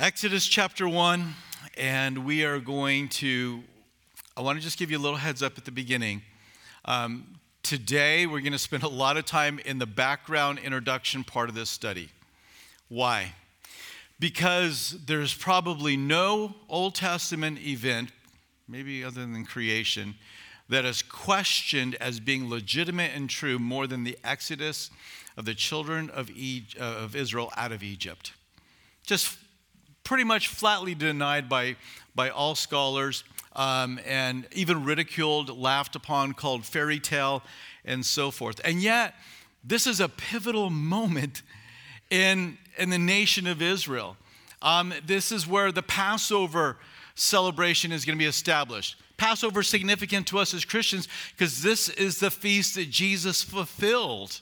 Exodus chapter 1, and we are going to. I want to just give you a little heads up at the beginning. Um, today, we're going to spend a lot of time in the background introduction part of this study. Why? Because there's probably no Old Testament event, maybe other than creation, that is questioned as being legitimate and true more than the exodus of the children of, uh, of Israel out of Egypt. Just pretty much flatly denied by, by all scholars um, and even ridiculed, laughed upon, called fairy tale, and so forth. And yet, this is a pivotal moment in, in the nation of Israel. Um, this is where the Passover celebration is going to be established. Passover significant to us as Christians because this is the feast that Jesus fulfilled.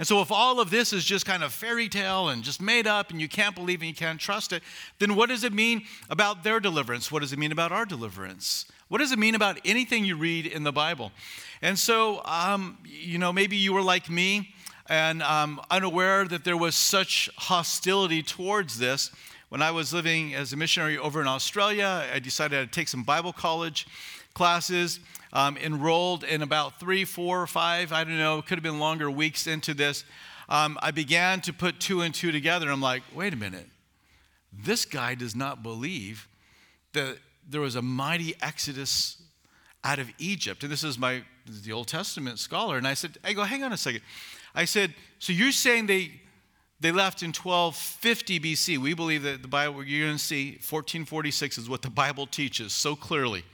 And so, if all of this is just kind of fairy tale and just made up and you can't believe and you can't trust it, then what does it mean about their deliverance? What does it mean about our deliverance? What does it mean about anything you read in the Bible? And so, um, you know, maybe you were like me and um, unaware that there was such hostility towards this. When I was living as a missionary over in Australia, I decided I'd take some Bible college classes um, enrolled in about three, four, or five, I don't know—it could have been longer weeks into this. Um, I began to put two and two together. I'm like, wait a minute. This guy does not believe that there was a mighty exodus out of Egypt. And this is my the Old Testament scholar. And I said, I go, hang on a second. I said, so you're saying they they left in 1250 BC. We believe that the Bible, you're going to see 1446 is what the Bible teaches so clearly.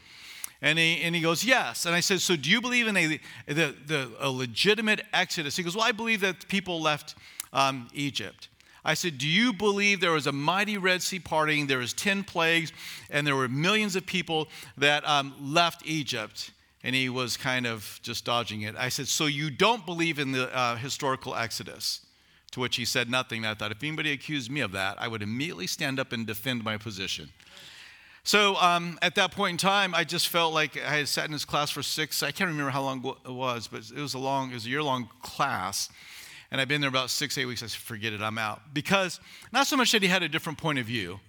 And he, and he goes, Yes. And I said, So do you believe in a, the, the, a legitimate exodus? He goes, Well, I believe that people left um, Egypt. I said, Do you believe there was a mighty Red Sea parting? There was 10 plagues, and there were millions of people that um, left Egypt? And he was kind of just dodging it. I said, So you don't believe in the uh, historical exodus? To which he said nothing. And I thought, if anybody accused me of that, I would immediately stand up and defend my position. So um, at that point in time, I just felt like I had sat in his class for six, I can't remember how long it was, but it was a long, it was a year long class. And I'd been there about six, eight weeks. I said, forget it, I'm out. Because not so much that he had a different point of view,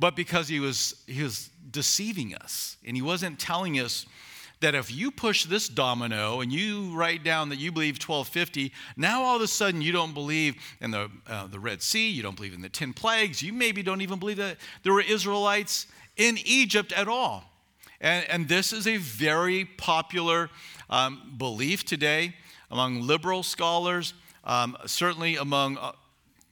but because he was, he was deceiving us. And he wasn't telling us that if you push this domino and you write down that you believe 1250, now all of a sudden you don't believe in the, uh, the Red Sea, you don't believe in the 10 plagues, you maybe don't even believe that there were Israelites in Egypt at all. And, and this is a very popular um, belief today among liberal scholars, um, certainly among uh,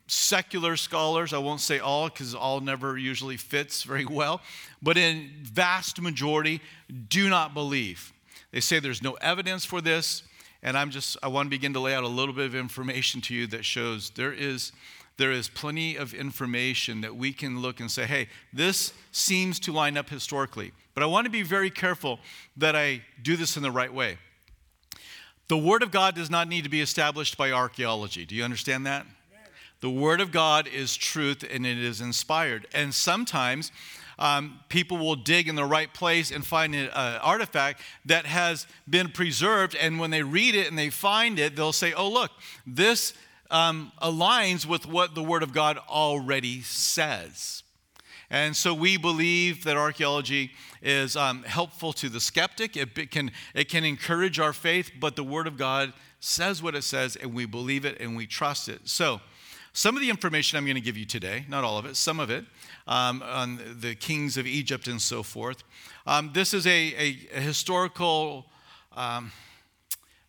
secular scholars. I won't say all because all never usually fits very well, but in vast majority do not believe. They say there's no evidence for this, and I'm just I want to begin to lay out a little bit of information to you that shows there is there is plenty of information that we can look and say, hey, this seems to line up historically. But I want to be very careful that I do this in the right way. The Word of God does not need to be established by archaeology. Do you understand that? The Word of God is truth and it is inspired. And sometimes um, people will dig in the right place and find an uh, artifact that has been preserved. And when they read it and they find it, they'll say, oh, look, this um, aligns with what the Word of God already says. And so we believe that archaeology is um, helpful to the skeptic. It, it, can, it can encourage our faith, but the Word of God says what it says, and we believe it and we trust it. So, some of the information I'm going to give you today, not all of it, some of it, um, on the kings of Egypt and so forth. Um, this is a, a, a historical.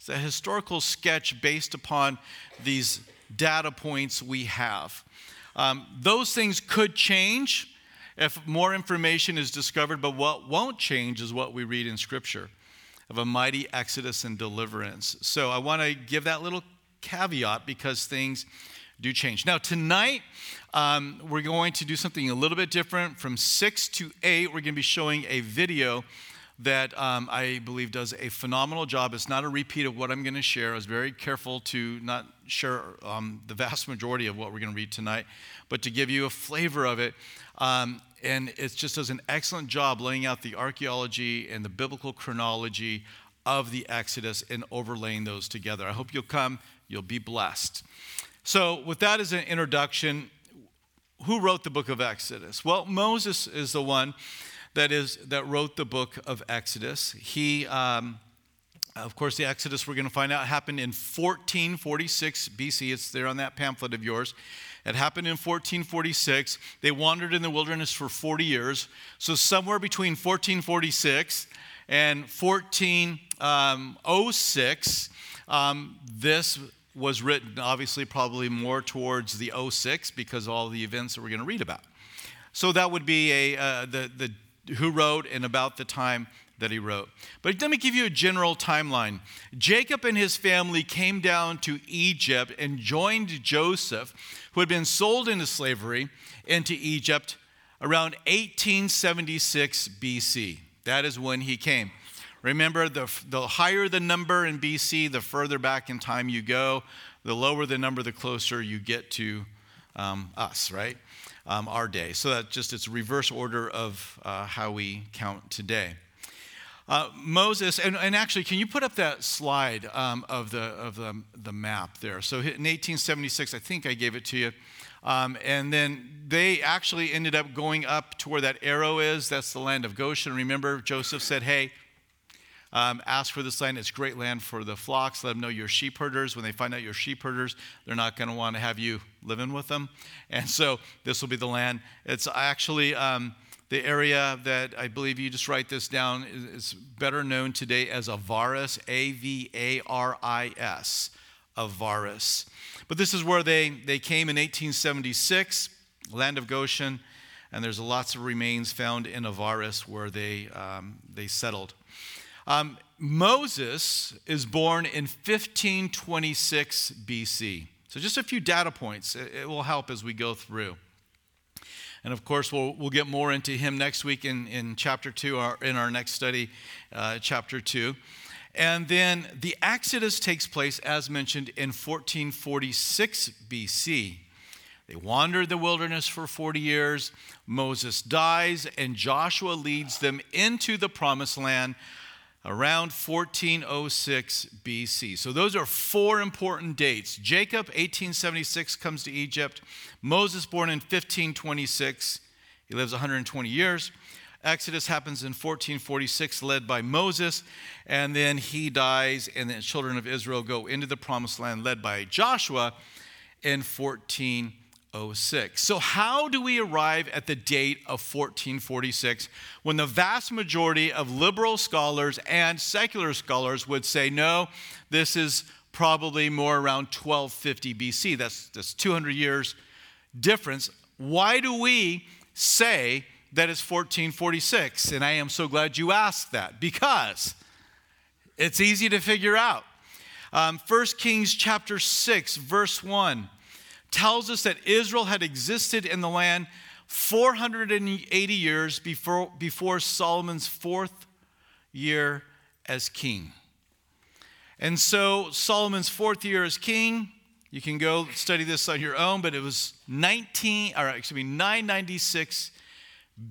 It's a historical sketch based upon these data points we have. Um, those things could change if more information is discovered, but what won't change is what we read in Scripture of a mighty exodus and deliverance. So I want to give that little caveat because things do change. Now, tonight, um, we're going to do something a little bit different. From 6 to 8, we're going to be showing a video that um, I believe does a phenomenal job. It's not a repeat of what I'm going to share. I was very careful to not share um, the vast majority of what we're going to read tonight, but to give you a flavor of it. Um, and it just does an excellent job laying out the archaeology and the biblical chronology of the Exodus and overlaying those together. I hope you'll come, you'll be blessed. So, with that as an introduction, who wrote the book of Exodus? Well, Moses is the one that is that wrote the book of Exodus. He, um, of course, the Exodus we're going to find out happened in 1446 BC. It's there on that pamphlet of yours. It happened in 1446. They wandered in the wilderness for 40 years. So somewhere between 1446 and 1406, um, this was written, obviously, probably more towards the 06 because all the events that we're going to read about. So that would be a, uh, the, the who wrote and about the time that he wrote. But let me give you a general timeline. Jacob and his family came down to Egypt and joined Joseph, who had been sold into slavery into Egypt around 1876 BC. That is when he came. Remember, the, the higher the number in BC, the further back in time you go. The lower the number, the closer you get to um, us, right? Um, our day. So that just it's reverse order of uh, how we count today. Uh, Moses, and, and, actually, can you put up that slide um, of, the, of the, the map there? So in 1876, I think I gave it to you. Um, and then they actually ended up going up to where that arrow is. That's the land of Goshen. Remember, Joseph said, Hey, um, ask for this land. It's great land for the flocks. Let them know you're sheep herders. When they find out you're sheep herders, they're not going to want to have you living with them. And so this will be the land. It's actually um, the area that I believe you just write this down is better known today as Avaris, A V A R I S, Avaris. But this is where they, they came in 1876, land of Goshen, and there's lots of remains found in Avaris where they, um, they settled. Um, Moses is born in 1526 BC. So, just a few data points. It, will help as we go through. And of course, we'll, we'll get more into him next week in, in chapter 2, our, in our next study, uh, chapter 2. And then the Exodus takes place, as mentioned, in 1446 BC. They wandered the wilderness for 40 years. Moses dies, and Joshua leads them into the promised land around 1406 BC. So those are four important dates. Jacob, 1876, comes to Egypt. Moses, born in 1526, he lives 120 years. Exodus happens in 1446, led by Moses, and then he dies, and the children of Israel go into the promised land, led by Joshua in 14. 06. So, how do we arrive at the date of 1446 when the vast majority of liberal scholars and secular scholars would say, no, this is probably more around 1250 BC? That's, that's 200 years difference. Why do we say that it's 1446? And I am so glad you asked that because it's easy to figure out. Um, 1 Kings chapter 6, verse 1 tells us that Israel had existed in the land 480 years before, before Solomon's fourth year as king. And so, Solomon's fourth year as king, you can go study this on your own, but it was 19, or excuse me, 996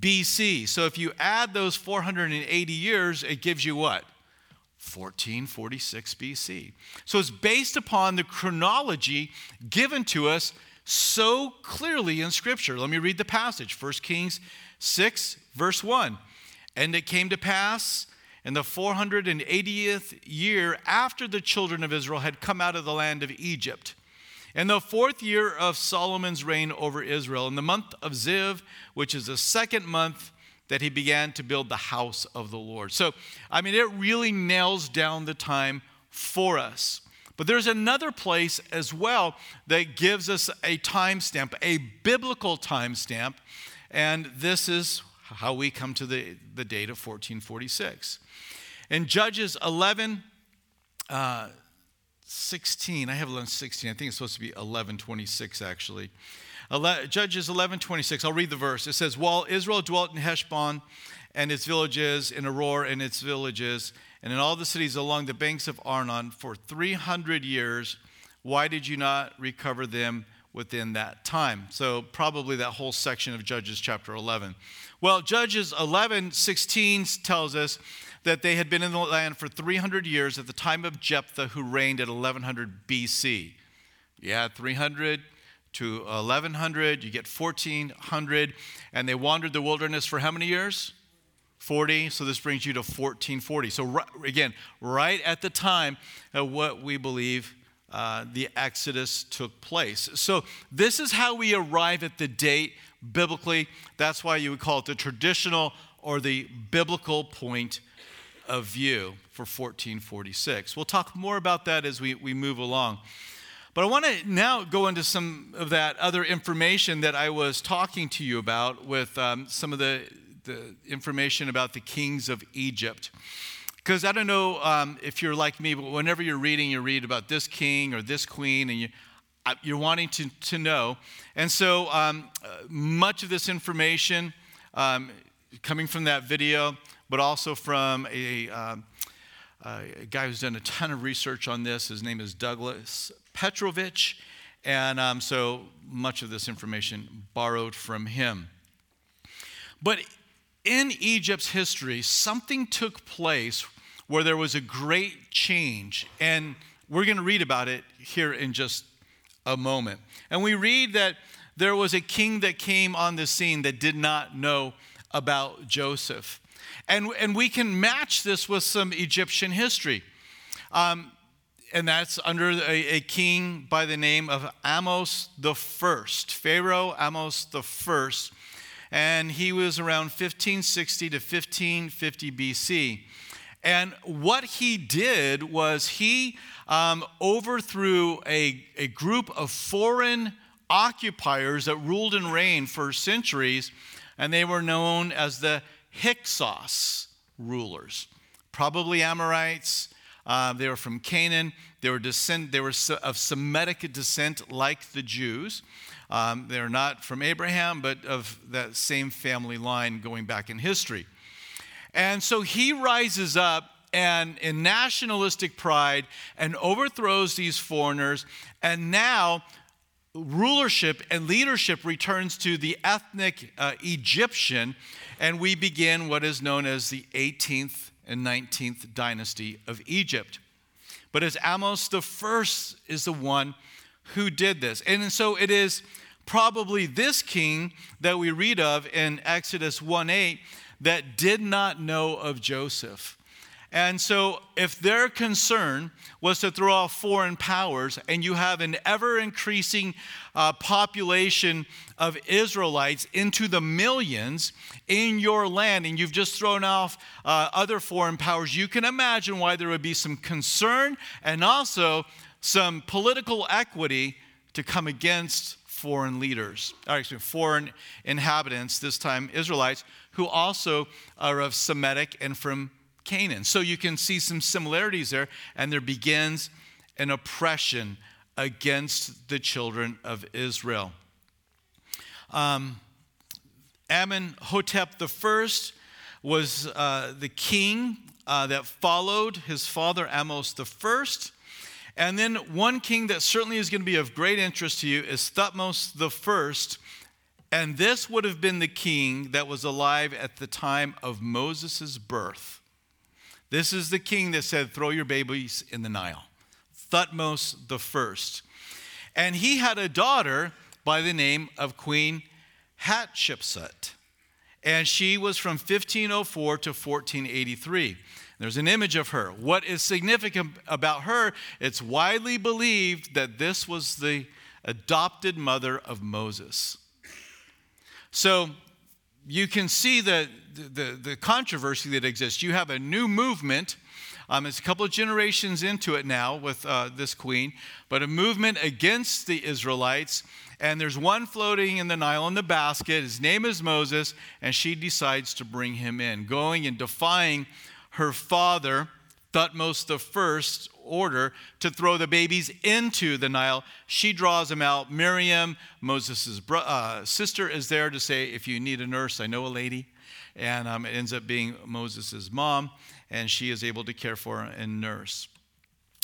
BC. So, if you add those 480 years, it gives you what? 1446 BC. So it's based upon the chronology given to us so clearly in Scripture. Let me read the passage 1 Kings 6, verse 1. And it came to pass in the 480th year after the children of Israel had come out of the land of Egypt. In the fourth year of Solomon's reign over Israel, in the month of Ziv, which is the second month that he began to build the house of the Lord. So, I mean, it really nails down the time for us. But there's another place as well that gives us a timestamp, a biblical timestamp, and this is how we come to the, the date of 1446. In Judges 11, uh, 16, I have 11, 16, I think it's supposed to be 11, 26 actually. Judges 11 26, I'll read the verse. It says, While Israel dwelt in Heshbon and its villages, in Aroer and its villages, and in all the cities along the banks of Arnon for 300 years, why did you not recover them within that time? So, probably that whole section of Judges chapter 11. Well, Judges 11 16 tells us that they had been in the land for 300 years at the time of Jephthah, who reigned at 1100 BC. Yeah, 300 to 1100, you get 1400, and they wandered the wilderness for how many years? 40. So this brings you to 1440. So, right, again, right at the time of what we believe uh, the Exodus took place. So, this is how we arrive at the date biblically. That's why you would call it the traditional or the biblical point of view for 1446. We'll talk more about that as we, we move along. But I want to now go into some of that other information that I was talking to you about with um, some of the, the information about the kings of Egypt. Because I don't know um, if you're like me, but whenever you're reading, you read about this king or this queen, and you, uh, you're wanting to, to know. And so um, uh, much of this information um, coming from that video, but also from a, um, a, guy who's done a ton of research on this. His name is Douglas Petrovich. And um, so much of this information borrowed from him. But in Egypt's history, something took place where there was a great change. And we're going to read about it here in just a moment. And we read that there was a king that came on the scene that did not know about Joseph. And, and we can match this with some Egyptian history. Um, and that's under a, a, king by the name of Ahmose the First, Pharaoh Ahmose the First, and he was around 1560 to 1550 BC. And what he did was he um, overthrew a, a group of foreign occupiers that ruled and reigned for centuries, and they were known as the Hyksos rulers, probably Amorites. Uh, they were from Canaan. They were, descend, they were of Semitic descent, like the Jews. Um, they're not from Abraham, but of that same family line going back in history. And so he rises up and in nationalistic pride and overthrows these foreigners. And now rulership and leadership returns to the ethnic uh, Egyptian and we begin what is known as the 18th and 19th dynasty of Egypt. But as Ahmose the first is the one who did this. And so it is probably this king that we read of in Exodus 1 8 that did not know of Joseph. And so, if their concern was to throw off foreign powers, and you have an ever increasing uh, population of Israelites into the millions in your land, and you've just thrown off uh, other foreign powers, you can imagine why there would be some concern and also some political equity to come against foreign leaders, or actually, foreign inhabitants, this time Israelites, who also are of Semitic and from Canaan. So you can see some similarities there, and there begins an oppression against the children of Israel. Um, Amenhotep I was uh, the king uh, that followed his father Ahmose I. And then one king that certainly is going to be of great interest to you is Thutmose I. And this would have been the king that was alive at the time of Moses' birth. This is the king that said, Throw your babies in the Nile. Thutmose the first. And he had a daughter by the name of Queen Hatshepsut. And she was from 1504 to 1483. There's an image of her. What is significant about her? It's widely believed that this was the adopted mother of Moses. So you can see the, the, the controversy that exists. You have a new movement. Um, it's a couple of generations into it now with uh, this queen, but a movement against the Israelites. And there's one floating in the Nile in the basket. His name is Moses, and she decides to bring him in, going and defying her father Thutmose the first order to throw the babies into the Nile. She draws them out. Miriam, Moses' bro- uh, sister, is there to say, if you need a nurse, I know a lady. And um, it ends up being Moses' mom, and she is able to care for and nurse.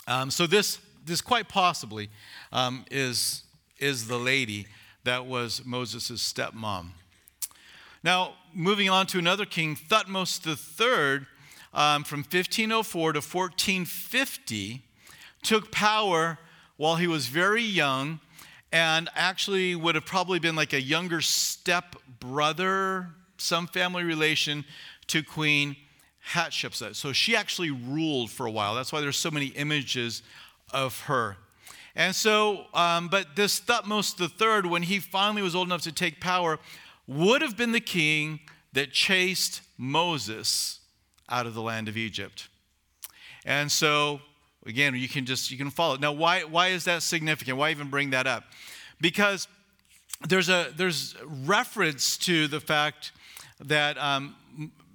Um, so this, this quite possibly um, is, is the lady that was Moses' stepmom. Now, moving on to another king, Thutmose III um, from 1504 to 1450 took power while he was very young and actually would have probably been like a younger step brother, some family relation to Queen Hatshepsut. So she actually ruled for a while. That's why there's so many images of her. And so, um, but this Thutmose III, when he finally was old enough to take power, would have been the king that chased Moses out of the land of Egypt. And so, again, you can just you can follow. Now, why why is that significant? Why even bring that up? Because there's a there's reference to the fact that um,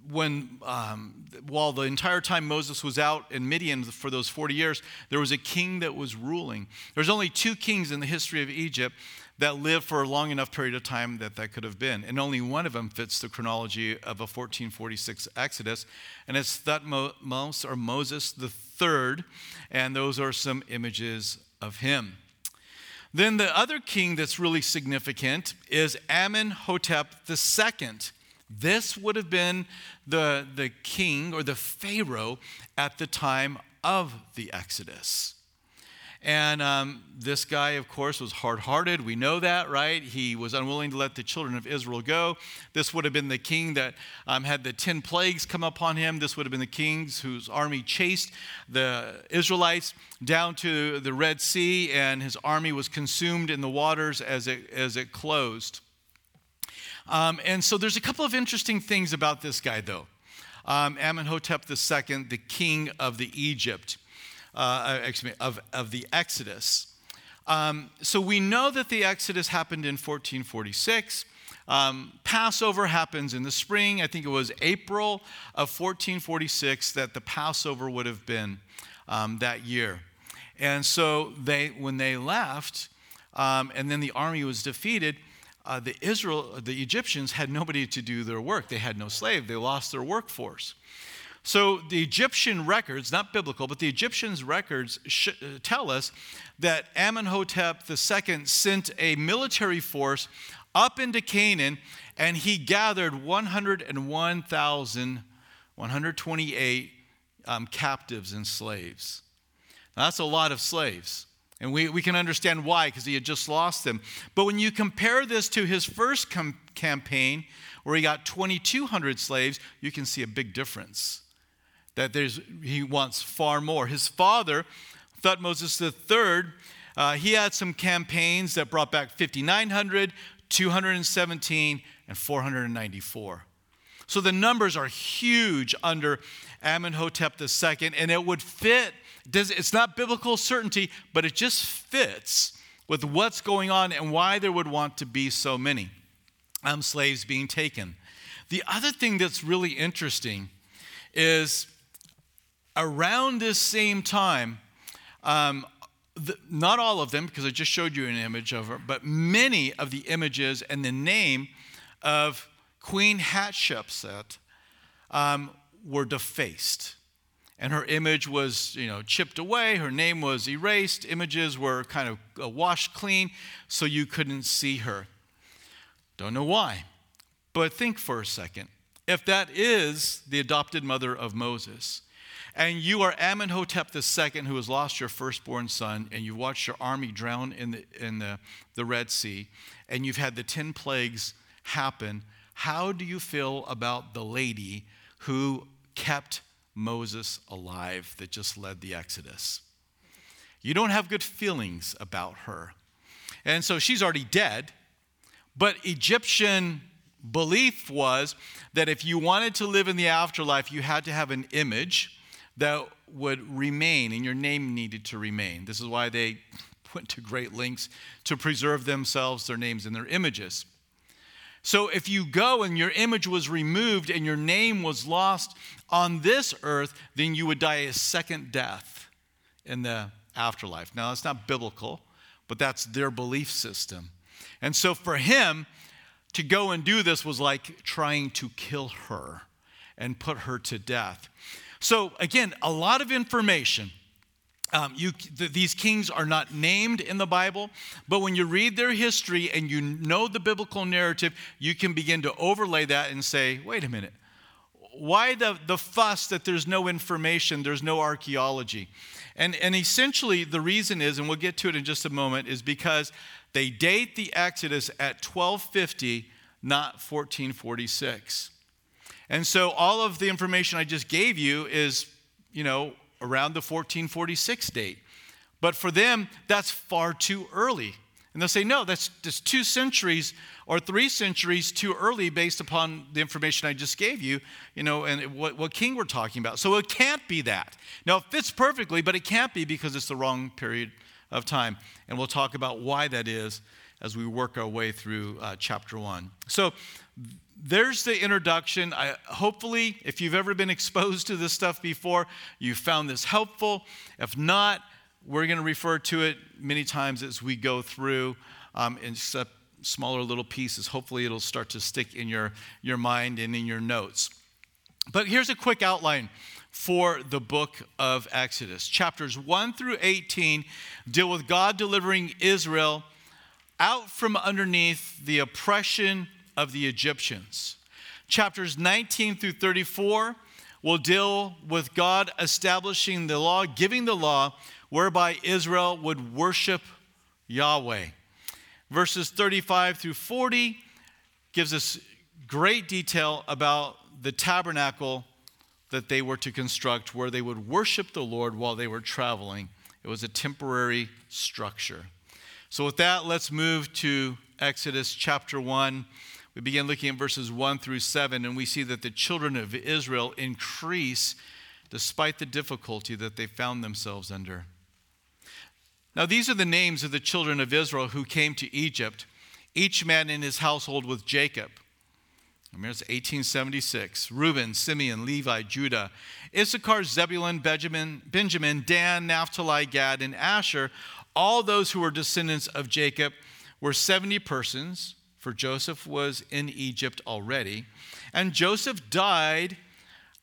when um, while the entire time Moses was out in Midian for those 40 years, there was a king that was ruling. There's only two kings in the history of Egypt that lived for a long enough period of time that that could have been. And only one of them fits the chronology of a 1446 Exodus, and it's Thutmose or Moses the third, and those are some images of him. Then the other king that's really significant is Amenhotep II. This would have been the, the king or the pharaoh at the time of the Exodus. And um, this guy, of course, was hard hearted. We know that, right? He was unwilling to let the children of Israel go. This would have been the king that um, had the 10 plagues come upon him. This would have been the kings whose army chased the Israelites down to the Red Sea, and his army was consumed in the waters as it, as it closed. Um, and so there's a couple of interesting things about this guy, though. Um, Amenhotep II, the king of the Egypt uh, excuse me, of, of the Exodus. Um, so we know that the Exodus happened in 1446. Um, Passover happens in the spring. I think it was April of 1446 that the Passover would have been um, that year. And so they, when they left, um, and then the army was defeated, uh, the Israel, the Egyptians had nobody to do their work. They had no slave. They lost their workforce. So the Egyptian records, not biblical, but the Egyptians' records sh- uh, tell us that Amenhotep II sent a military force up into Canaan and he gathered 101,128 um, captives and slaves. Now, that's a lot of slaves. And we, we can understand why, because he had just lost them. But when you compare this to his first com- campaign, where he got 2,200 slaves, you can see a big difference that there's, he wants far more. His father, Thutmose III, uh, he had some campaigns that brought back 5,900, 217, and 494. So the numbers are huge under Amenhotep II, and it would fit. It's not biblical certainty, but it just fits with what's going on and why there would want to be so many um, slaves being taken. The other thing that's really interesting is around this same time, um, the, not all of them, because I just showed you an image of her, but many of the images and the name of Queen Hatshepsut um, were defaced. And her image was, you know, chipped away. Her name was erased. Images were kind of washed clean, so you couldn't see her. Don't know why, but think for a second. If that is the adopted mother of Moses, and you are Amenhotep II, who has lost your firstborn son, and you've watched your army drown in the, in the, the Red Sea, and you've had the 10 plagues happen. How do you feel about the lady who kept Moses alive that just led the Exodus? You don't have good feelings about her. And so she's already dead, but Egyptian belief was that if you wanted to live in the afterlife, you had to have an image that would remain and your name needed to remain. This is why they went to great lengths to preserve themselves, their names, and their images. So if you go and your image was removed and your name was lost on this earth, then you would die a second death in the afterlife. Now, it's not biblical, but that's their belief system. And so for him to go and do this was like trying to kill her and put her to death. So, again, a lot of information. Um, you, th- these kings are not named in the Bible, but when you read their history and you know the biblical narrative, you can begin to overlay that and say, wait a minute, why the, the fuss that there's no information, there's no archaeology? And, and essentially, the reason is, and we'll get to it in just a moment, is because they date the Exodus at 1250, not 1446. And so all of the information I just gave you is, you know, around the 1446 date. But for them, that's far too early. And they'll say, no, that's just two centuries or three centuries too early based upon the information I just gave you, you know, and what, what king we're talking about. So it can't be that. Now, it fits perfectly, but it can't be because it's the wrong period of time. And we'll talk about why that is as we work our way through uh, chapter one. So there's the introduction. I, hopefully, if you've ever been exposed to this stuff before, you found this helpful. If not, we're going to refer to it many times as we go through um, in smaller little pieces. Hopefully, it'll start to stick in your, your mind and in your notes. But here's a quick outline for the book of Exodus. Chapters 1 through 18 deal with God delivering Israel out from underneath the oppression of the Egyptians. Chapters 19 through 34 will deal with God establishing the law, giving the law whereby Israel would worship Yahweh. Verses 35 through 40 gives us great detail about the tabernacle that they were to construct where they would worship the Lord while they were traveling. It was a temporary structure. So, with that, let's move to Exodus chapter 1. We begin looking at verses 1 through 7, and we see that the children of Israel increase despite the difficulty that they found themselves under. Now, these are the names of the children of Israel who came to Egypt, each man in his household with Jacob. Remember, it's 1876. Reuben, Simeon, Levi, Judah, Issachar, Zebulun, Benjamin, Benjamin, Dan, Naphtali, Gad, and Asher. All those who were descendants of Jacob were 70 persons, for Joseph was in Egypt already. And Joseph died,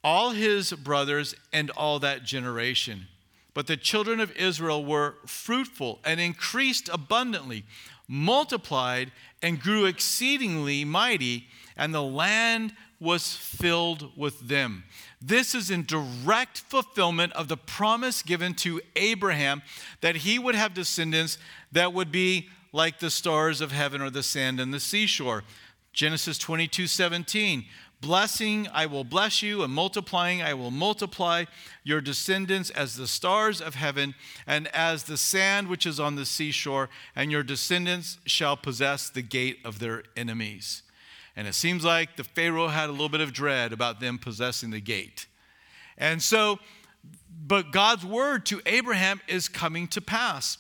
all his brothers, and all that generation. But the children of Israel were fruitful and increased abundantly, multiplied and grew exceedingly mighty, and the land was filled with them. This is in direct fulfillment of the promise given to Abraham that he would have descendants that would be like the stars of heaven or the sand on the seashore. Genesis 22 17. Blessing, I will bless you, and multiplying, I will multiply your descendants as the stars of heaven and as the sand which is on the seashore, and your descendants shall possess the gate of their enemies. And it seems like the Pharaoh had a little bit of dread about them possessing the gate. And so, but God's word to Abraham is coming to pass.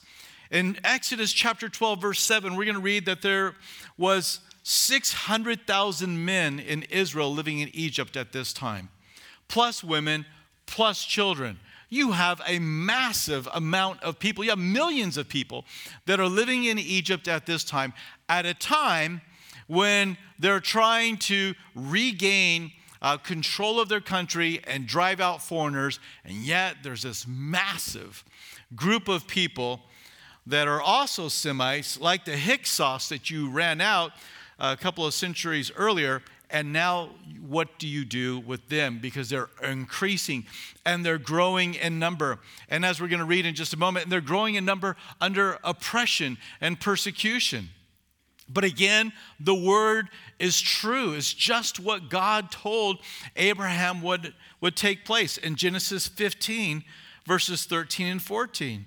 In Exodus chapter 12, verse 7, we're going to read that there was 600,000 men in Israel living in Egypt at this time, plus women, plus children. You have a massive amount of people. You have millions of people that are living in Egypt at this time, at a time when they're trying to regain uh, control of their country and drive out foreigners. And yet, there's this massive group of people that are also Semites, like the Hyksos that you ran out a couple of centuries earlier. And now, what do you do with them? Because they're increasing and they're growing in number. And as we're going to read in just a moment, they're growing in number under oppression and persecution. But again, the word is true. It's just what God told Abraham would, would take place in Genesis 15, verses 13 and 14.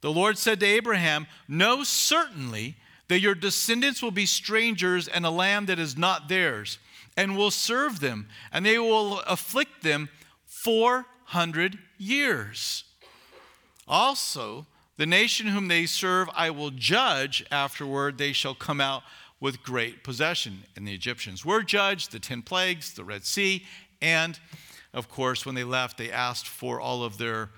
The Lord said to Abraham, Know certainly that your descendants will be strangers in a land that is not theirs, and will serve them, and they will afflict them 400 years. Also, the nation whom they serve I will judge afterward, they shall come out with great possession. And the Egyptians were judged, the 10 plagues, the Red Sea, and of course, when they left, they asked for all of their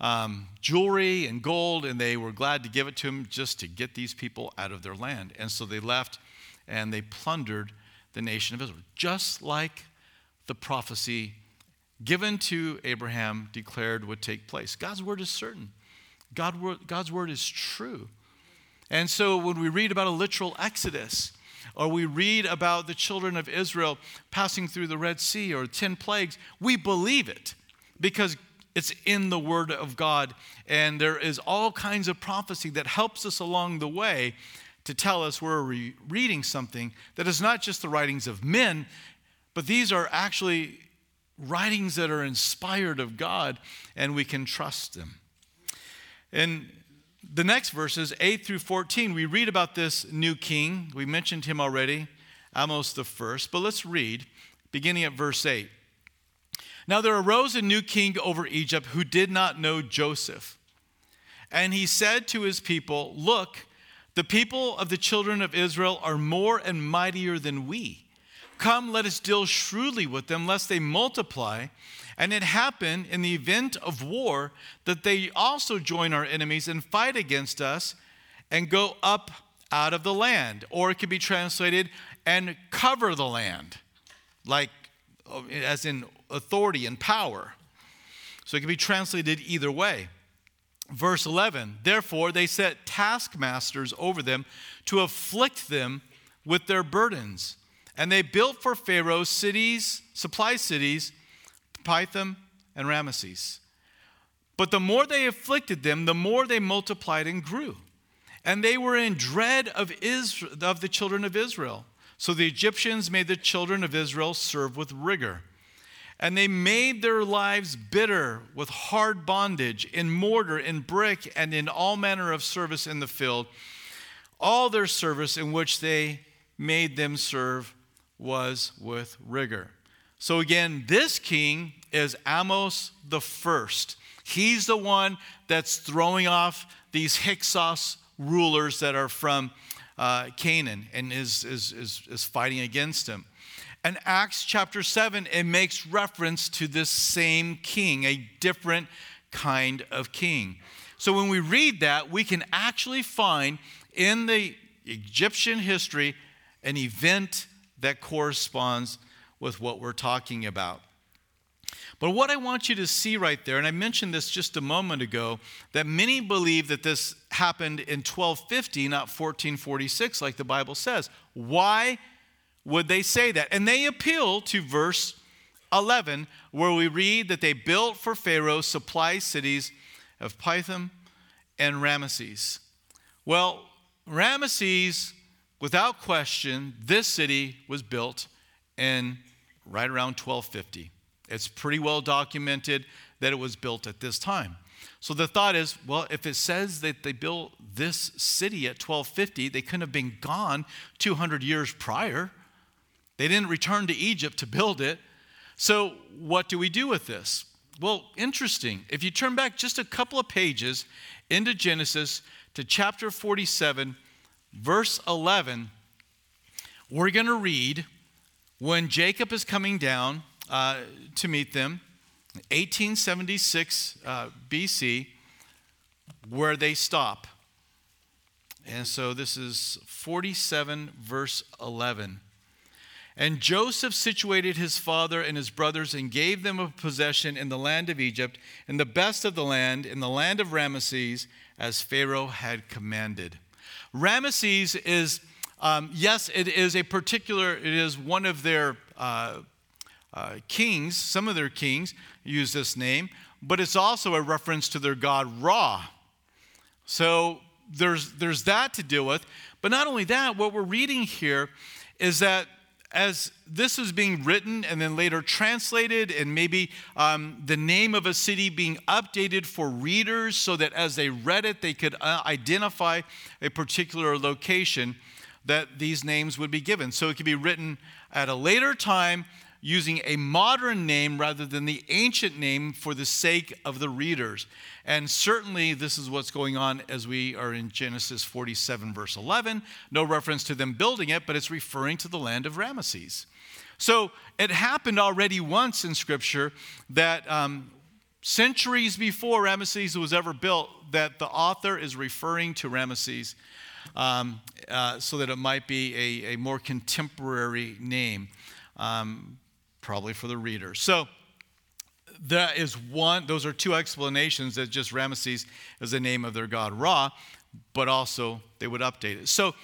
um, jewelry and gold, and they were glad to give it to him just to get these people out of their land. And so they left and they plundered the nation of Israel, just like the prophecy given to Abraham declared would take place. God's word is certain, God, God's word is true. And so when we read about a literal exodus, or we read about the children of Israel passing through the Red Sea or 10 plagues, we believe it because it's in the Word of God. And there is all kinds of prophecy that helps us along the way to tell us we're re- reading something that is not just the writings of men, but these are actually writings that are inspired of God and we can trust them. In the next verses, 8 through 14, we read about this new king. We mentioned him already, Ahmose the first, but let's read beginning at verse 8. Now there arose a new king over Egypt who did not know Joseph. And he said to his people, Look, the people of the children of Israel are more and mightier than we. Come, let us deal shrewdly with them, lest they multiply. And it happened in the event of war that they also join our enemies and fight against us and go up out of the land. Or it could be translated, and cover the land, like oh, as in authority and power. So it can be translated either way. Verse 11 Therefore, they set taskmasters over them to afflict them with their burdens. And they built for Pharaoh cities, supply cities, Pithom and Ramesses. But the more they afflicted them, the more they multiplied and grew. And they were in dread of, Israel, of the children of Israel. So the Egyptians made the children of Israel serve with rigor. And they made their lives bitter with hard bondage in mortar, in brick, and in all manner of service in the field. All their service in which they made them serve was with rigor. So again, this king is Ahmose the first. He's the one that's throwing off these Hyksos rulers that are from uh, Canaan and is, is, is, is fighting against him. And Acts chapter 7, it makes reference to this same king, a different kind of king. So when we read that, we can actually find in the Egyptian history an event that corresponds with what we're talking about. But what I want you to see right there, and I mentioned this just a moment ago, that many believe that this happened in 1250, not 1446, like the Bible says. Why would they say that? And they appeal to verse 11, where we read that they built for Pharaoh supply cities of Pithom and Ramesses. Well, Ramesses, without question, this city was built in right around 1250. It's pretty well documented that it was built at this time. So the thought is, well, if it says that they built this city at 1250, they couldn't have been gone 200 years prior. They didn't return to Egypt to build it. So, what do we do with this? Well, interesting. If you turn back just a couple of pages into Genesis to chapter 47, verse 11, we're going to read when Jacob is coming down uh, to meet them, 1876 uh, BC, where they stop. And so this is 47, verse 11. And Joseph situated his father and his brothers and gave them a possession in the land of Egypt, in the best of the land, in the land of Ramesses, as Pharaoh had commanded. Ramesses is, um, yes, it is a particular, it is one of their uh, uh, kings, some of their kings use this name, but it's also a reference to their god Ra. So there's, there's that to deal with. But not only that, what we're reading here is that as this is being written and then later translated, and maybe um, the name of a city being updated for readers so that as they read it, they could uh, identify a particular location, that these names would be given. So it could be written at a later time using a modern name rather than the ancient name for the sake of the readers. And certainly, this is what's going on as we are in Genesis 47, verse 11. No reference to them building it, but it's referring to the land of Ramesses. So it happened already once in Scripture that um, centuries before Ramesses was ever built, that the author is referring to Ramesses um, uh, so that it might be a, a more contemporary name. Um, probably for the reader. So that is one, those are two explanations that just Ramesses is the name of their god Ra, but also they would update it. So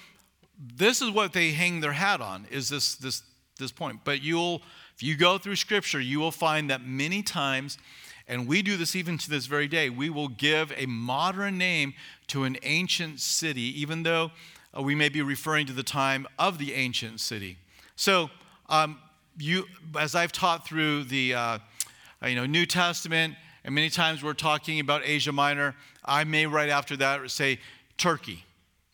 this is what they hang their hat on, is this this this point. But you'll if you go through scripture, you will find that many times, and we do this even to this very day, we will give a modern name to an ancient city, even though uh, we may be referring to the time of the ancient city. So, um, you, as I've taught through the uh, you know, New Testament, and many times we're talking about Asia Minor, I may right after that say Turkey,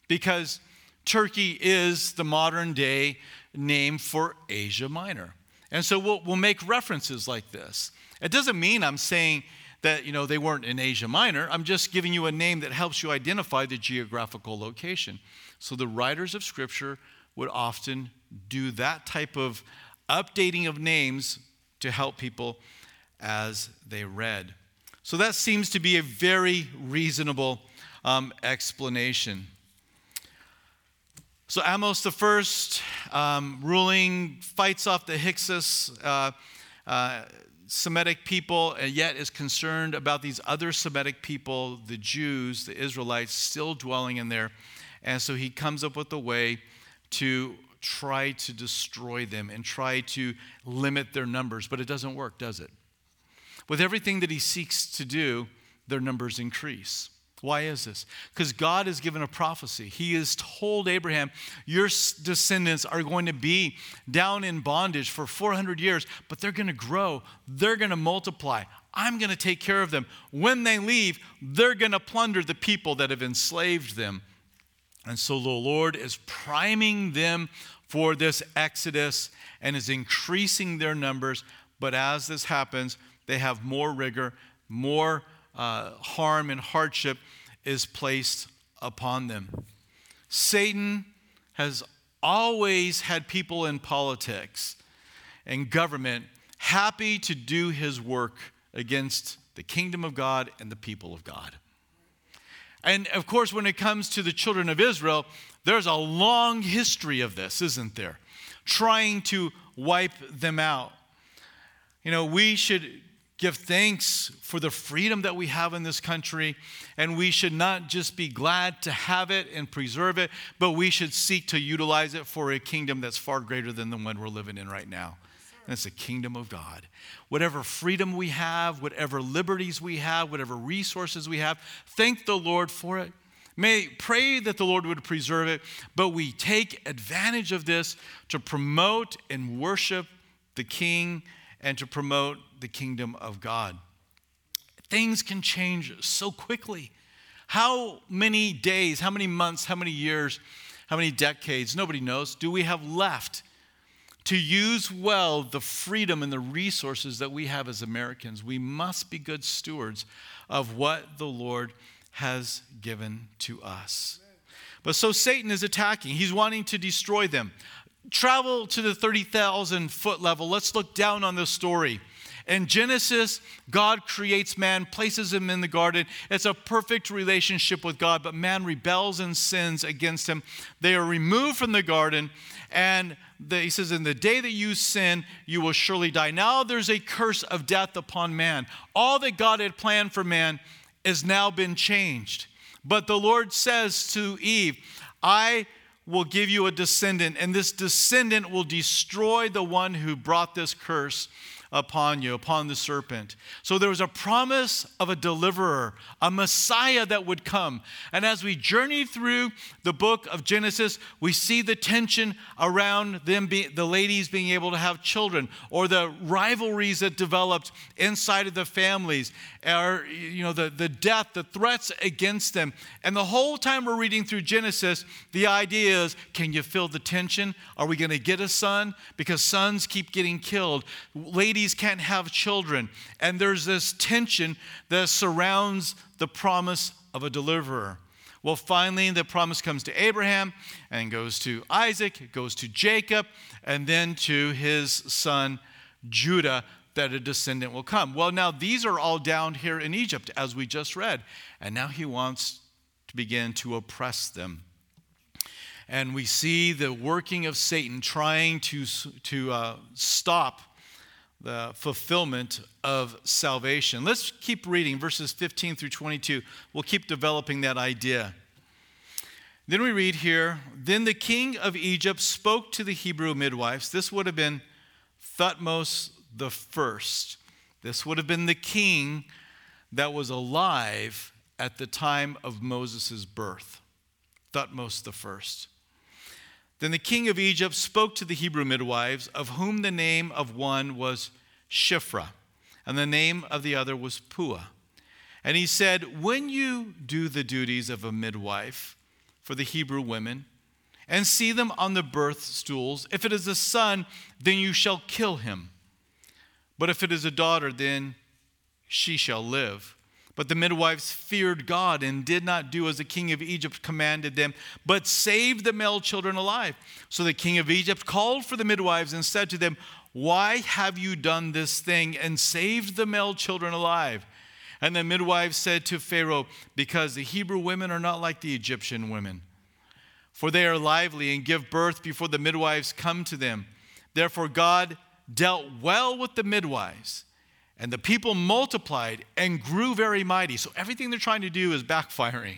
because Turkey is the modern day name for Asia Minor. And so we'll, we'll make references like this. It doesn't mean I'm saying that you know they weren't in Asia Minor. I'm just giving you a name that helps you identify the geographical location. So the writers of Scripture would often do that type of updating of names to help people as they read. So that seems to be a very reasonable um, explanation. So Ahmose the first um, ruling fights off the Hyksos uh, uh, Semitic people, and yet is concerned about these other Semitic people, the Jews, the Israelites, still dwelling in there. And so he comes up with a way to try to destroy them and try to limit their numbers, but it doesn't work, does it? With everything that he seeks to do, their numbers increase. Why is this? Because God has given a prophecy. He has told Abraham, Your descendants are going to be down in bondage for 400 years, but they're going to grow, they're going to multiply. I'm going to take care of them. When they leave, they're going to plunder the people that have enslaved them. And so the Lord is priming them for this exodus and is increasing their numbers. But as this happens, they have more rigor, more uh, harm and hardship is placed upon them. Satan has always had people in politics and government happy to do his work against the kingdom of God and the people of God. And of course, when it comes to the children of Israel, there's a long history of this, isn't there? Trying to wipe them out. You know, we should give thanks for the freedom that we have in this country. And we should not just be glad to have it and preserve it, but we should seek to utilize it for a kingdom that's far greater than the one we're living in right now. It's the kingdom of God. Whatever freedom we have, whatever liberties we have, whatever resources we have, thank the Lord for it. May pray that the Lord would preserve it, but we take advantage of this to promote and worship the King and to promote the kingdom of God. Things can change so quickly. How many days, how many months, how many years, how many decades, nobody knows, do we have left to use well the freedom and the resources that we have as Americans? We must be good stewards of what the Lord has given to us. But so Satan is attacking, he's wanting to destroy them. Travel to the 30,000 foot level. Let's look down on this story. In Genesis, God creates man, places him in the garden. It's a perfect relationship with God, but man rebels and sins against him. They are removed from the garden, and the, he says, In the day that you sin, you will surely die. Now there's a curse of death upon man. All that God had planned for man has now been changed. But the Lord says to Eve, I will give you a descendant, and this descendant will destroy the one who brought this curse upon you, upon the serpent. So there was a promise of a deliverer, a Messiah that would come. And as we journey through the book of Genesis, we see the tension around them, be, the ladies being able to have children, or the rivalries that developed inside of the families, or you know the, the death, the threats against them. And the whole time we're reading through Genesis, the idea is, can you feel the tension? Are we going to get a son? Because sons keep getting killed. Ladies ladies can't have children. And there's this tension that surrounds the promise of a deliverer. Well, finally, the promise comes to Abraham and goes to Isaac, goes to Jacob, and then to his son Judah that a descendant will come. Well, now these are all down here in Egypt, as we just read. And now he wants to begin to oppress them. And we see the working of Satan trying to, to uh, stop the fulfillment of salvation. Let's keep reading verses 15 through 22. We'll keep developing that idea. Then we read here Then the king of Egypt spoke to the Hebrew midwives. This would have been Thutmose the first. This would have been the king that was alive at the time of Moses' birth. Thutmose the first. Then the king of Egypt spoke to the Hebrew midwives, of whom the name of one was Shiphrah, and the name of the other was Puah. And he said, When you do the duties of a midwife for the Hebrew women, and see them on the birth stools, if it is a son, then you shall kill him. But if it is a daughter, then she shall live. But the midwives feared God and did not do as the king of Egypt commanded them, but saved the male children alive. So the king of Egypt called for the midwives and said to them, Why have you done this thing and saved the male children alive? And the midwives said to Pharaoh, Because the Hebrew women are not like the Egyptian women, for they are lively and give birth before the midwives come to them. Therefore, God dealt well with the midwives and the people multiplied and grew very mighty. So everything they're trying to do is backfiring.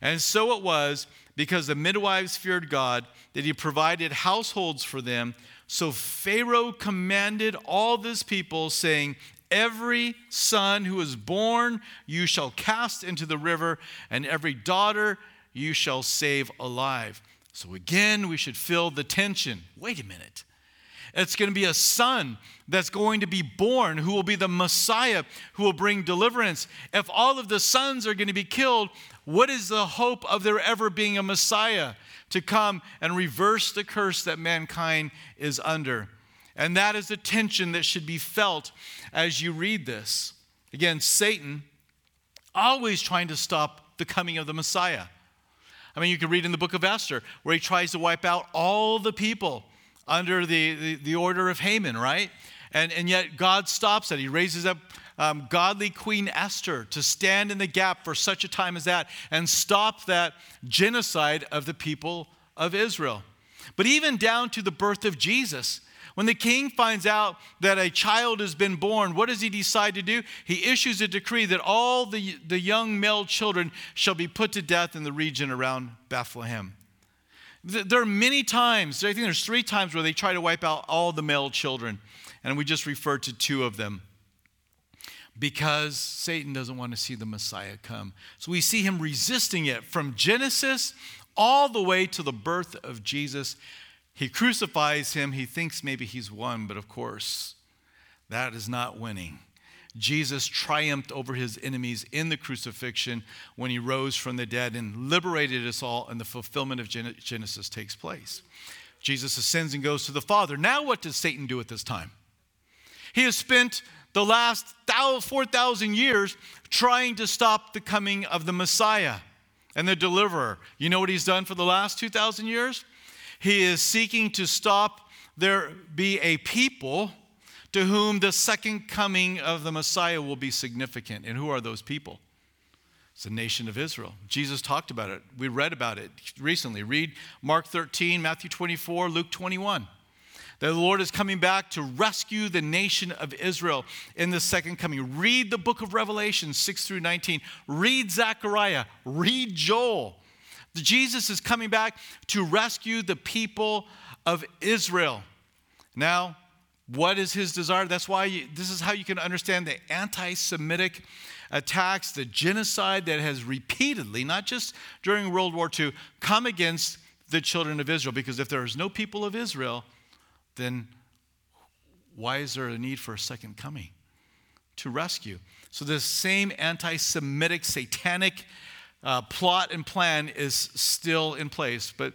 And so it was because the midwives feared God that he provided households for them. So Pharaoh commanded all this people, saying, Every son who is born you shall cast into the river, and every daughter you shall save alive. So again, we should feel the tension. Wait a minute. It's going to be a son that's going to be born who will be the Messiah who will bring deliverance. If all of the sons are going to be killed, what is the hope of there ever being a Messiah to come and reverse the curse that mankind is under? And that is the tension that should be felt as you read this. Again, Satan always trying to stop the coming of the Messiah. I mean, you can read in the book of Esther where he tries to wipe out all the people under the, the, the order of Haman, right? And, and yet God stops it. He raises up um, godly Queen Esther to stand in the gap for such a time as that and stop that genocide of the people of Israel. But even down to the birth of Jesus, when the king finds out that a child has been born, what does he decide to do? He issues a decree that all the, the young male children shall be put to death in the region around Bethlehem. There are many times, I think there's three times where they try to wipe out all the male children, and we just referred to two of them because Satan doesn't want to see the Messiah come. So we see him resisting it from Genesis all the way to the birth of Jesus. He crucifies him. He thinks maybe he's won, but of course, that is not winning. Jesus triumphed over his enemies in the crucifixion when he rose from the dead and liberated us all, and the fulfillment of Genesis takes place. Jesus ascends and goes to the Father. Now, what does Satan do at this time? He has spent the last 4,000 years trying to stop the coming of the Messiah and the deliverer. You know what he's done for the last 2,000 years? He is seeking to stop there be a people to whom the second coming of the Messiah will be significant. And who are those people? It's the nation of Israel. Jesus talked about it. We read about it recently. Read Mark 13, Matthew 24, Luke 21. That the Lord is coming back to rescue the nation of Israel in the second coming. Read the book of Revelation 6 through 19. Read Zechariah. Read Joel. Jesus is coming back to rescue the people of Israel. Now, what is his desire? That's why you, this is how you can understand the anti Semitic attacks, the genocide that has repeatedly, not just during World War II, come against the children of Israel. Because if there is no people of Israel, then why is there a need for a second coming to rescue? So, this same anti Semitic, satanic uh, plot and plan is still in place. But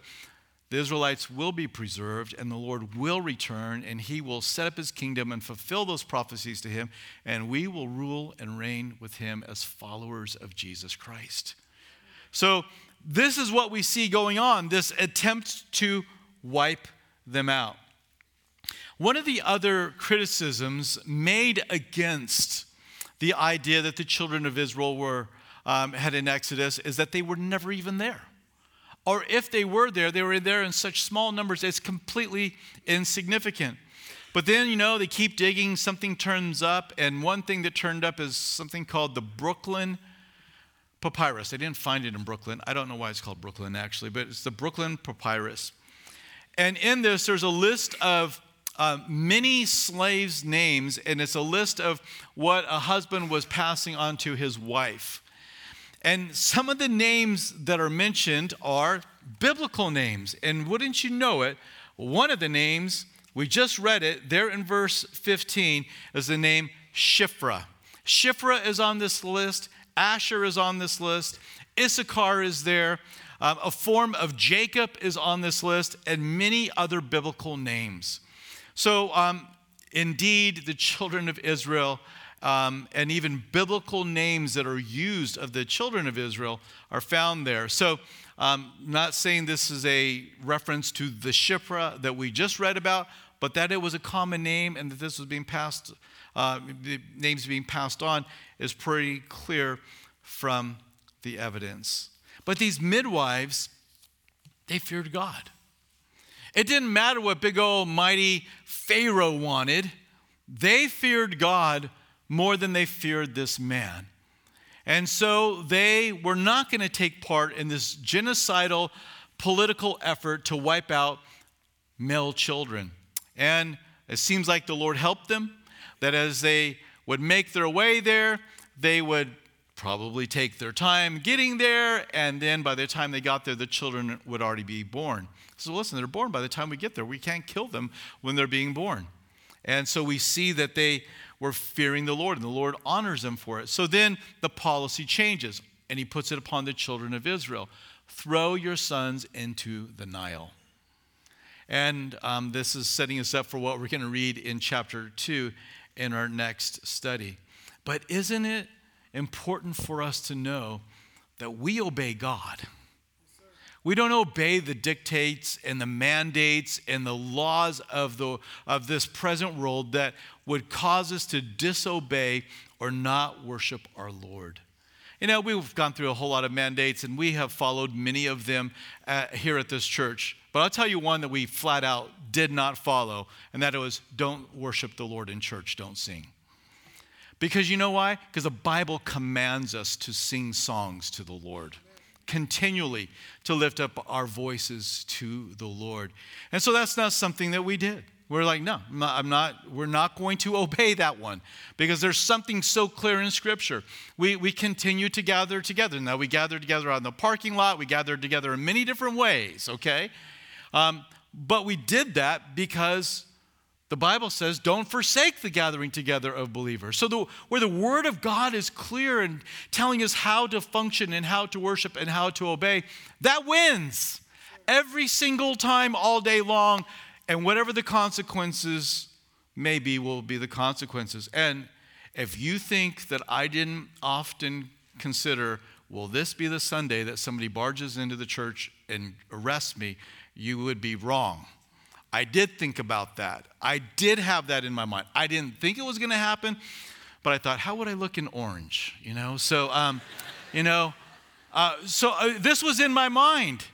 the Israelites will be preserved, and the Lord will return, and he will set up his kingdom and fulfill those prophecies to him, and we will rule and reign with him as followers of Jesus Christ. So, this is what we see going on this attempt to wipe them out. One of the other criticisms made against the idea that the children of Israel were um, had an Exodus is that they were never even there. Or if they were there, they were there in such small numbers, it's completely insignificant. But then, you know, they keep digging, something turns up, and one thing that turned up is something called the Brooklyn Papyrus. They didn't find it in Brooklyn. I don't know why it's called Brooklyn, actually, but it's the Brooklyn Papyrus. And in this, there's a list of uh, many slaves' names, and it's a list of what a husband was passing on to his wife. And some of the names that are mentioned are biblical names. And wouldn't you know it, one of the names, we just read it there in verse 15, is the name Shiphrah. Shiphrah is on this list, Asher is on this list, Issachar is there, um, a form of Jacob is on this list, and many other biblical names. So, um, indeed, the children of Israel um, and even biblical names that are used of the children of Israel are found there. So, um, not saying this is a reference to the Shiphrah that we just read about, but that it was a common name and that this was being passed, uh, the names being passed on is pretty clear from the evidence. But these midwives, they feared God. It didn't matter what big old mighty Pharaoh wanted, they feared God more than they feared this man. And so they were not going to take part in this genocidal political effort to wipe out male children. And it seems like the Lord helped them, that as they would make their way there, they would probably take their time getting there, and then by the time they got there, the children would already be born. So, listen, they're born by the time we get there. We can't kill them when they're being born. And so we see that they were fearing the Lord, and the Lord honors them for it. So then the policy changes, and he puts it upon the children of Israel throw your sons into the Nile. And um, this is setting us up for what we're going to read in chapter 2 in our next study. But isn't it important for us to know that we obey God? We don't obey the dictates and the mandates and the laws of, the, of this present world that would cause us to disobey or not worship our Lord. You know, we've gone through a whole lot of mandates and we have followed many of them uh, here at this church. But I'll tell you one that we flat out did not follow, and that was don't worship the Lord in church, don't sing. Because you know why? Because the Bible commands us to sing songs to the Lord continually to lift up our voices to the Lord. And so that's not something that we did. We're like, no, I'm not, I'm not, we're not going to obey that one because there's something so clear in Scripture. We, we continue to gather together. Now, we gather together on the parking lot, we gather together in many different ways, okay? Um, but we did that because the Bible says, don't forsake the gathering together of believers. So, the, where the Word of God is clear and telling us how to function and how to worship and how to obey, that wins every single time, all day long. And whatever the consequences may be, will be the consequences. And if you think that I didn't often consider, will this be the Sunday that somebody barges into the church and arrests me, you would be wrong. I did think about that. I did have that in my mind. I didn't think it was going to happen, but I thought, how would I look in orange? You know, so, um, you know, uh, so uh, this was in my mind.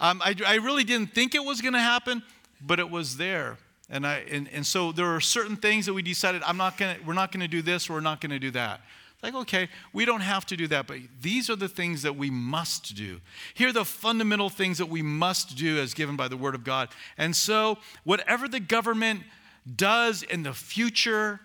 Um, I, I really didn't think it was going to happen, but it was there. And, I, and, and so there are certain things that we decided I'm not gonna, we're not going to do this we're not going to do that. Like, okay, we don't have to do that, but these are the things that we must do. Here are the fundamental things that we must do as given by the Word of God. And so, whatever the government does in the future,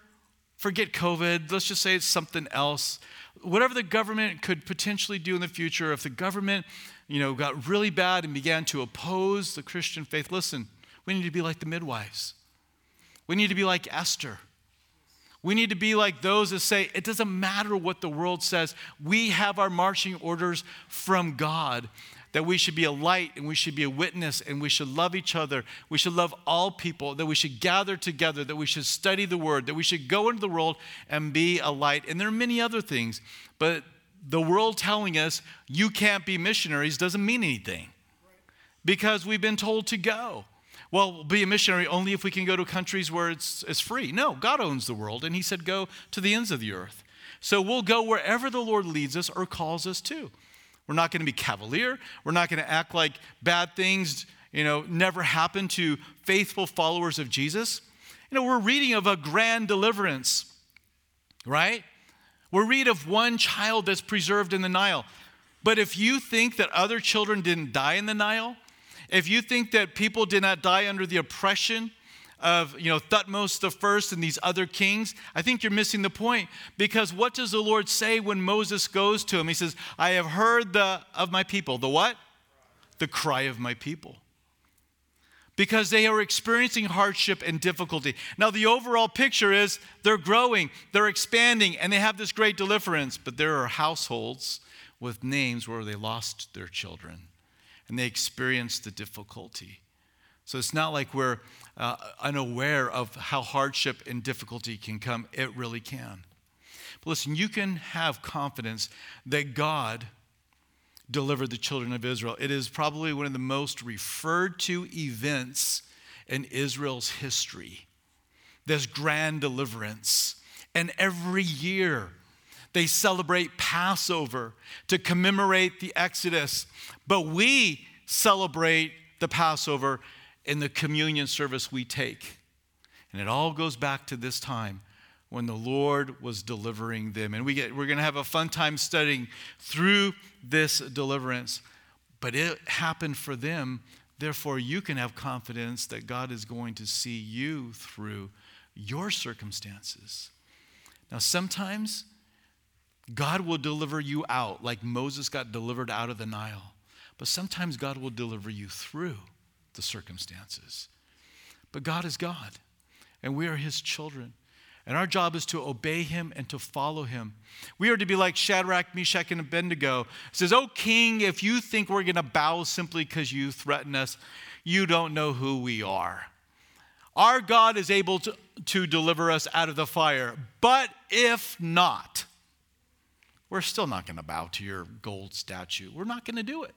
forget COVID, let's just say it's something else. Whatever the government could potentially do in the future, if the government, you know, got really bad and began to oppose the Christian faith, listen, we need to be like the midwives. We need to be like Esther. We need to be like those that say, it doesn't matter what the world says. We have our marching orders from God that we should be a light and we should be a witness and we should love each other. We should love all people, that we should gather together, that we should study the word, that we should go into the world and be a light. And there are many other things, but the world telling us you can't be missionaries doesn't mean anything because we've been told to go. Well, we'll be a missionary only if we can go to countries where it's, it's free. No, God owns the world, and He said, go to the ends of the earth. So we'll go wherever the Lord leads us or calls us to. We're not going to be cavalier. We're not going to act like bad things, you know, never happen to faithful followers of Jesus. You know, we're reading of a grand deliverance, right? We're reading of one child that's preserved in the Nile. But if you think that other children didn't die in the Nile, if you think that people did not die under the oppression of you know Thutmose the first and these other kings, I think you're missing the point. Because what does the Lord say when Moses goes to him? He says, I have heard the of my people. The what? The cry of my people. Because they are experiencing hardship and difficulty. Now, the overall picture is they're growing, they're expanding, and they have this great deliverance. But there are households with names where they lost their children and they experience the difficulty. So it's not like we're uh, unaware of how hardship and difficulty can come. It really can. But listen, you can have confidence that God delivered the children of Israel. It is probably one of the most referred to events in Israel's history. This grand deliverance. And every year, they celebrate Passover to commemorate the Exodus. But we celebrate the Passover in the communion service we take. And it all goes back to this time when the Lord was delivering them. And we get, we're going to have a fun time studying through this deliverance. But it happened for them. Therefore, you can have confidence that God is going to see you through your circumstances. Now, sometimes God will deliver you out, like Moses got delivered out of the Nile. But sometimes God will deliver you through the circumstances. But God is God, and we are His children. And our job is to obey him and to follow him. We are to be like Shadrach, Meshach, and Abednego. It says, Oh, king, if you think we're going to bow simply because you threaten us, you don't know who we are. Our God is able to, to deliver us out of the fire. But if not, we're still not going to bow to your gold statue. We're not going to do it.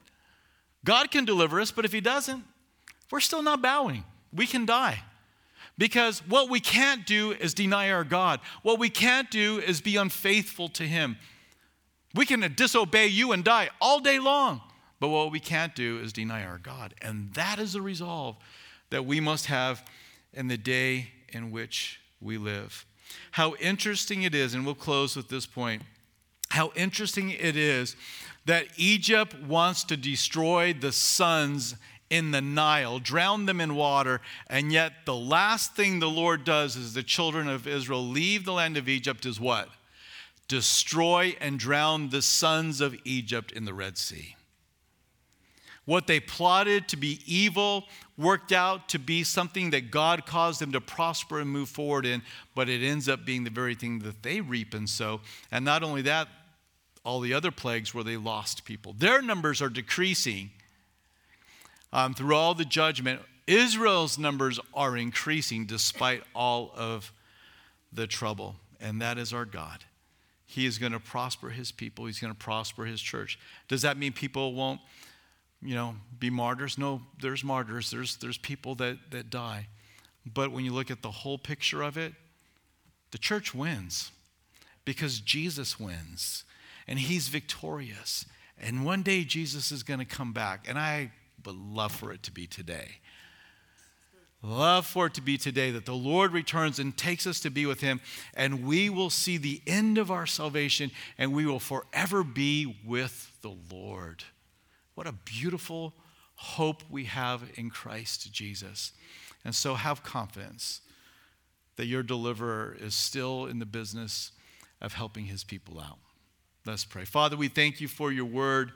God can deliver us, but if he doesn't, we're still not bowing. We can die. Because what we can't do is deny our God. What we can't do is be unfaithful to Him. We can disobey you and die all day long. But what we can't do is deny our God. And that is the resolve that we must have in the day in which we live. How interesting it is, and we'll close with this point how interesting it is that Egypt wants to destroy the sons in the Nile, drown them in water, and yet the last thing the Lord does is the children of Israel leave the land of Egypt is what? Destroy and drown the sons of Egypt in the Red Sea. What they plotted to be evil worked out to be something that God caused them to prosper and move forward in, but it ends up being the very thing that they reap and sow. And not only that, all the other plagues where they lost people. Their numbers are decreasing um, through all the judgment, Israel's numbers are increasing despite all of the trouble. And that is our God. He is going to prosper his people, he's going to prosper his church. Does that mean people won't, you know, be martyrs? No, there's martyrs, there's, there's people that, that die. But when you look at the whole picture of it, the church wins because Jesus wins and he's victorious. And one day Jesus is going to come back. And I would love for it to be today. Love for it to be today that the Lord returns and takes us to be with Him, and we will see the end of our salvation, and we will forever be with the Lord. What a beautiful hope we have in Christ Jesus. And so have confidence that your deliverer is still in the business of helping his people out. Let's pray. Father, we thank you for your word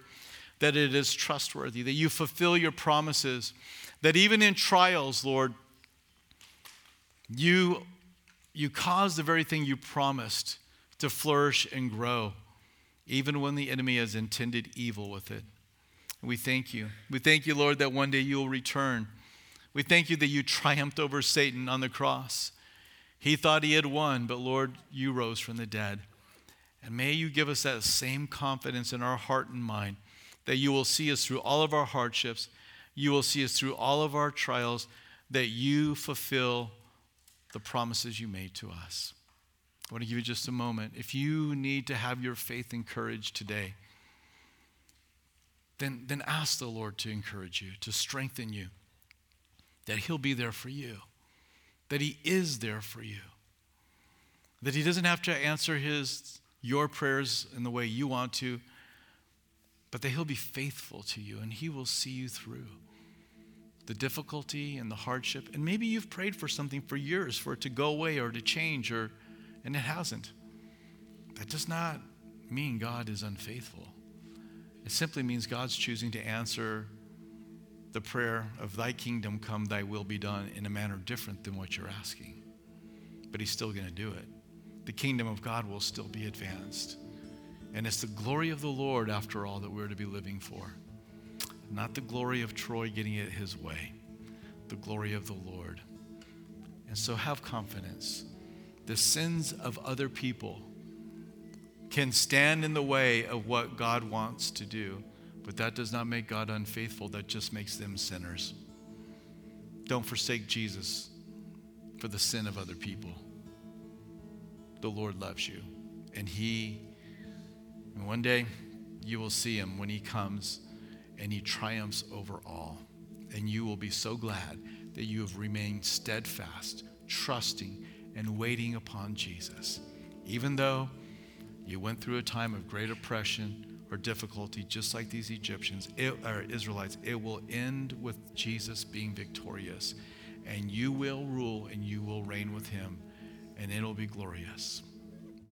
that it is trustworthy, that you fulfill your promises, that even in trials, Lord, you, you cause the very thing you promised to flourish and grow, even when the enemy has intended evil with it. We thank you. We thank you, Lord, that one day you'll return. We thank you that you triumphed over Satan on the cross. He thought he had won, but Lord, you rose from the dead. And may you give us that same confidence in our heart and mind that you will see us through all of our hardships, you will see us through all of our trials, that you fulfill the promises you made to us. I want to give you just a moment. If you need to have your faith encouraged today, then, then ask the Lord to encourage you, to strengthen you, that He'll be there for you, that He is there for you, that He doesn't have to answer his, your prayers in the way you want to but that He'll be faithful to you and He will see you through. the difficulty and the hardship. And maybe you've prayed for something for years for it to go away or to change, or, and it hasn't. That does not mean God is unfaithful. It simply means God's choosing to answer the prayer of thy kingdom come, thy will be done in a manner different than what you're asking. But he's still going to do it. The kingdom of God will still be advanced. And it's the glory of the Lord, after all, that we're to be living for. Not the glory of Troy getting it his way, the glory of the Lord. And so have confidence. The sins of other people can stand in the way of what God wants to do. But that does not make God unfaithful, that just makes them sinners. Don't forsake Jesus for the sin of other people. The Lord loves you. And He, and one day, you will see Him when He comes and He triumphs over all. And you will be so glad that you have remained steadfast, trusting, and waiting upon Jesus. Even though you went through a time of great oppression, or difficulty, just like these Egyptians it, or Israelites, it will end with Jesus being victorious. And you will rule and you will reign with him, and it'll be glorious.